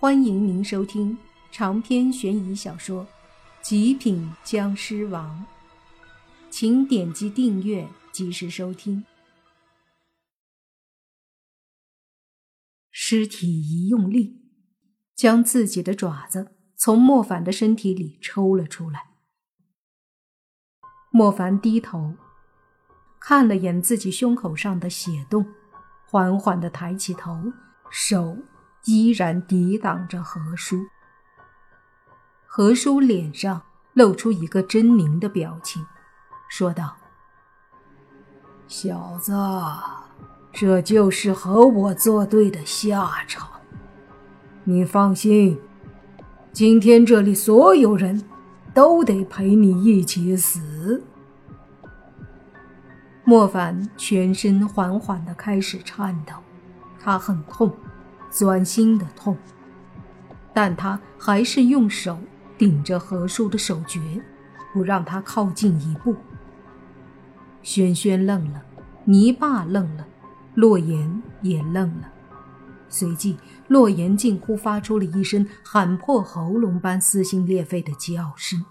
欢迎您收听长篇悬疑小说《极品僵尸王》，请点击订阅，及时收听。尸体一用力，将自己的爪子从莫凡的身体里抽了出来。莫凡低头看了眼自己胸口上的血洞，缓缓的抬起头，手。依然抵挡着何叔。何叔脸上露出一个狰狞的表情，说道：“小子，这就是和我作对的下场。你放心，今天这里所有人都得陪你一起死。”莫凡全身缓缓的开始颤抖，他很痛。钻心的痛，但他还是用手顶着何叔的手诀，不让他靠近一步。轩轩愣了，泥巴愣了，洛言也愣了。随即，洛言近乎发出了一声喊破喉咙般撕心裂肺的叫声。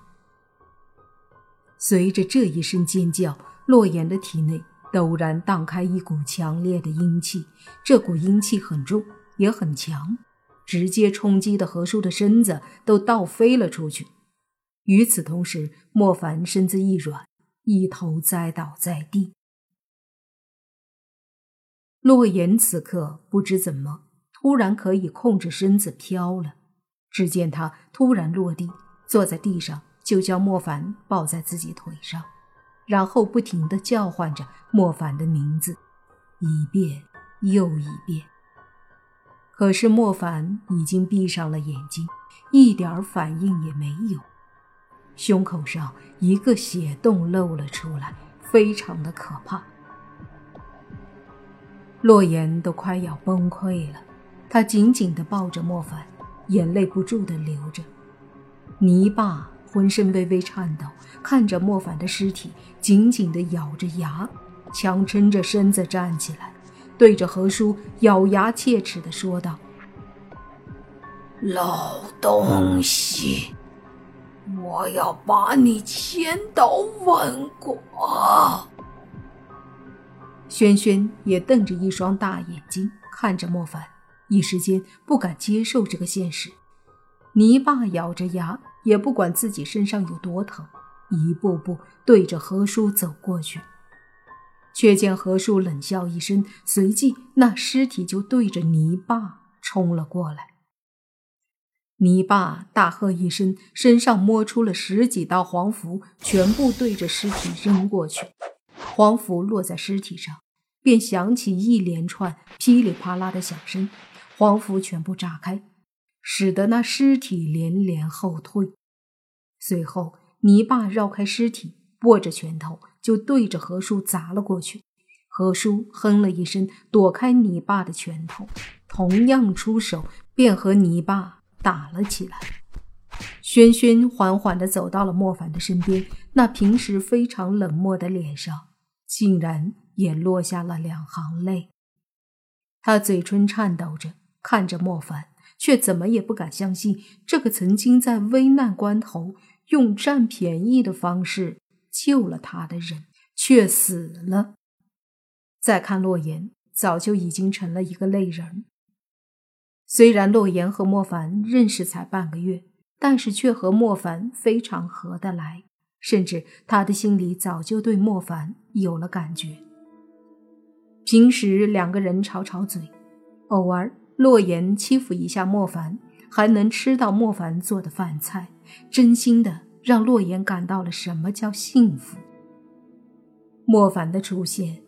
随着这一声尖叫，洛言的体内陡然荡开一股强烈的阴气，这股阴气很重。也很强，直接冲击的何叔的身子都倒飞了出去。与此同时，莫凡身子一软，一头栽倒在地。洛言此刻不知怎么突然可以控制身子飘了，只见他突然落地，坐在地上，就将莫凡抱在自己腿上，然后不停的叫唤着莫凡的名字，一遍又一遍。可是莫凡已经闭上了眼睛，一点反应也没有。胸口上一个血洞露了出来，非常的可怕。洛言都快要崩溃了，他紧紧地抱着莫凡，眼泪不住地流着。泥巴浑身微微颤抖，看着莫凡的尸体，紧紧地咬着牙，强撑着身子站起来。对着何叔咬牙切齿的说道：“老东西，我要把你千刀万剐！”轩轩也瞪着一双大眼睛看着莫凡，一时间不敢接受这个现实。泥巴咬着牙，也不管自己身上有多疼，一步步对着何叔走过去。却见何叔冷笑一声，随即那尸体就对着泥巴冲了过来。泥巴大喝一声，身上摸出了十几道黄符，全部对着尸体扔过去。黄符落在尸体上，便响起一连串噼里啪啦的响声，黄符全部炸开，使得那尸体连连后退。随后，泥巴绕开尸体。握着拳头就对着何叔砸了过去，何叔哼了一声，躲开你爸的拳头，同样出手便和你爸打了起来。轩轩缓缓地走到了莫凡的身边，那平时非常冷漠的脸上竟然也落下了两行泪。他嘴唇颤抖着看着莫凡，却怎么也不敢相信，这个曾经在危难关头用占便宜的方式。救了他的人却死了。再看洛言，早就已经成了一个泪人。虽然洛言和莫凡认识才半个月，但是却和莫凡非常合得来，甚至他的心里早就对莫凡有了感觉。平时两个人吵吵嘴，偶尔洛言欺负一下莫凡，还能吃到莫凡做的饭菜，真心的。让洛言感到了什么叫幸福。莫凡的出现，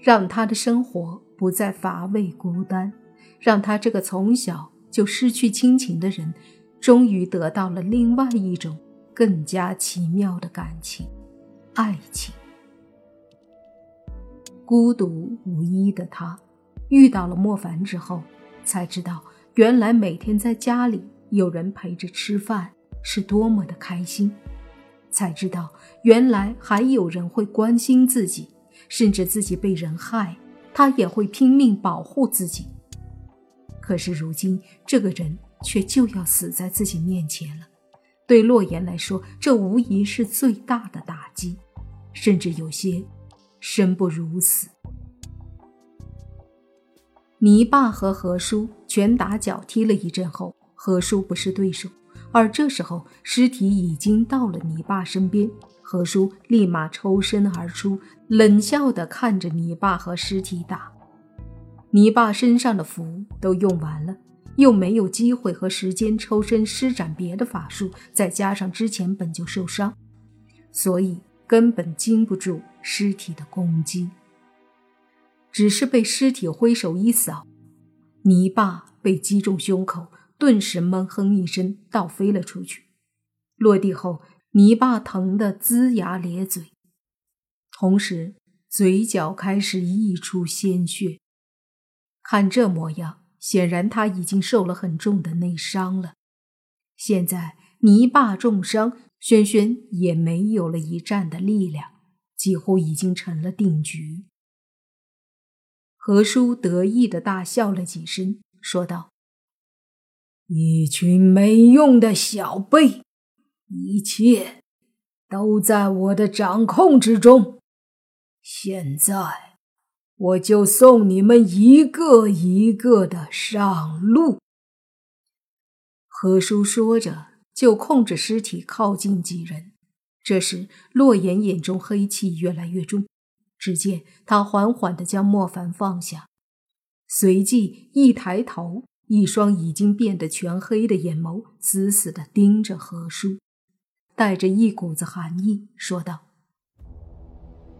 让他的生活不再乏味孤单，让他这个从小就失去亲情的人，终于得到了另外一种更加奇妙的感情——爱情。孤独无依的他，遇到了莫凡之后，才知道原来每天在家里有人陪着吃饭。是多么的开心，才知道原来还有人会关心自己，甚至自己被人害，他也会拼命保护自己。可是如今，这个人却就要死在自己面前了。对洛言来说，这无疑是最大的打击，甚至有些生不如死。泥巴和何叔拳打脚踢了一阵后，何叔不是对手，而这时候尸体已经到了泥巴身边，何叔立马抽身而出，冷笑的看着泥巴和尸体打。泥巴身上的符都用完了，又没有机会和时间抽身施展别的法术，再加上之前本就受伤，所以根本经不住尸体的攻击。只是被尸体挥手一扫，泥巴被击中胸口，顿时闷哼一声，倒飞了出去。落地后，泥巴疼得龇牙咧嘴，同时嘴角开始溢出鲜血。看这模样，显然他已经受了很重的内伤了。现在泥巴重伤，轩轩也没有了一战的力量，几乎已经成了定局。何叔得意的大笑了几声，说道：“一群没用的小辈，一切都在我的掌控之中。现在，我就送你们一个一个的上路。”何叔说着，就控制尸体靠近几人。这时，洛言眼中黑气越来越重。只见他缓缓地将莫凡放下，随即一抬头，一双已经变得全黑的眼眸死死地盯着何叔，带着一股子寒意说道：“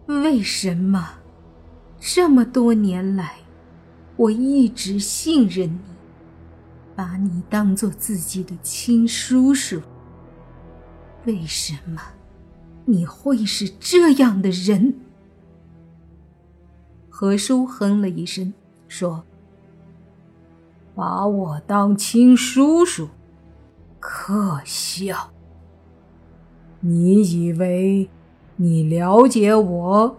为什么这么多年来，我一直信任你，把你当做自己的亲叔叔？为什么你会是这样的人？”何叔哼了一声，说：“把我当亲叔叔，可笑！你以为你了解我？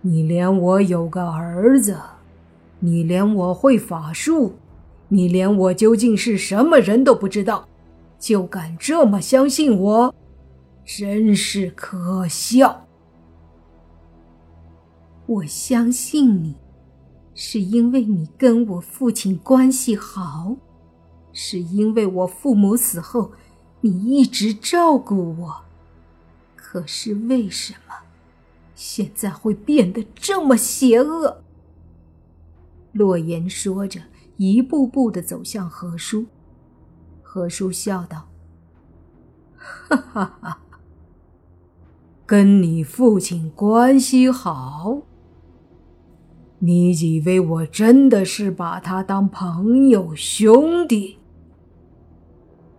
你连我有个儿子，你连我会法术，你连我究竟是什么人都不知道，就敢这么相信我，真是可笑！”我相信你，是因为你跟我父亲关系好，是因为我父母死后，你一直照顾我。可是为什么现在会变得这么邪恶？洛言说着，一步步的走向何叔。何叔笑道：“ 哈哈哈，跟你父亲关系好。”你以为我真的是把他当朋友兄弟？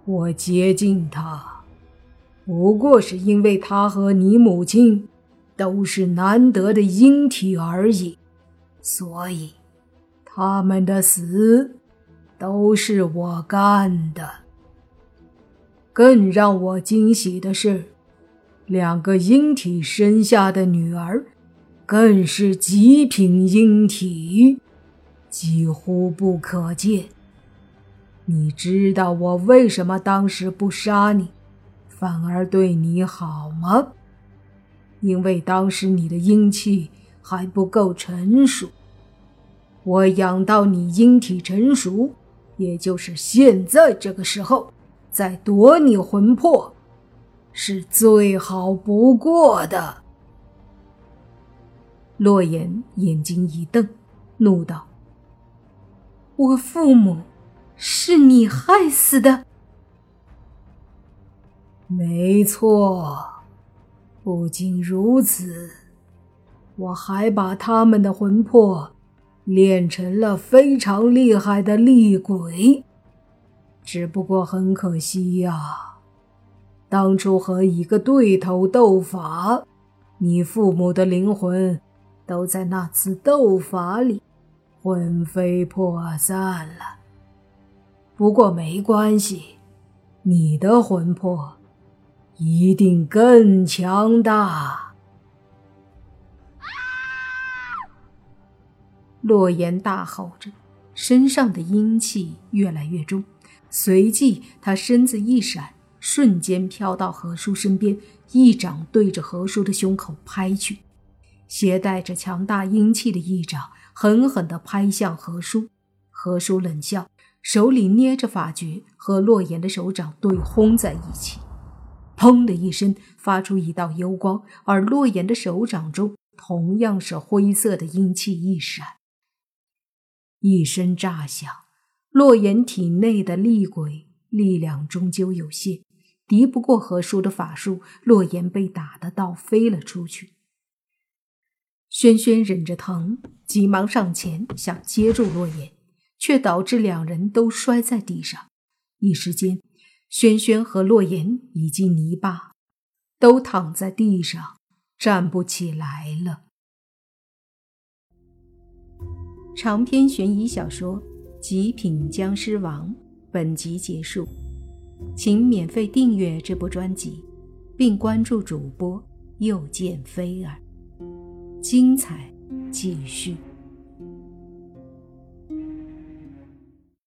我接近他，不过是因为他和你母亲都是难得的阴体而已，所以他们的死都是我干的。更让我惊喜的是，两个阴体生下的女儿。更是极品阴体，几乎不可见。你知道我为什么当时不杀你，反而对你好吗？因为当时你的阴气还不够成熟。我养到你阴体成熟，也就是现在这个时候，再夺你魂魄，是最好不过的。洛言眼睛一瞪，怒道：“我父母是你害死的？”“没错，不仅如此，我还把他们的魂魄练成了非常厉害的厉鬼。只不过很可惜呀，当初和一个对头斗法，你父母的灵魂……”都在那次斗法里魂飞魄散了。不过没关系，你的魂魄一定更强大。洛言大吼着，身上的阴气越来越重，随即他身子一闪，瞬间飘到何叔身边，一掌对着何叔的胸口拍去。携带着强大阴气的一掌，狠狠地拍向何叔。何叔冷笑，手里捏着法诀，和洛言的手掌对轰在一起。砰的一声，发出一道幽光，而洛言的手掌中同样是灰色的阴气一闪。一声炸响，洛言体内的厉鬼力量终究有限，敌不过何叔的法术。洛言被打得倒飞了出去。轩轩忍着疼，急忙上前想接住洛言，却导致两人都摔在地上。一时间。轩轩和洛言以及泥巴都躺在地上，站不起来了。长篇悬疑小说《极品僵尸王》本集结束，请免费订阅这部专辑，并关注主播又见菲儿，精彩继续。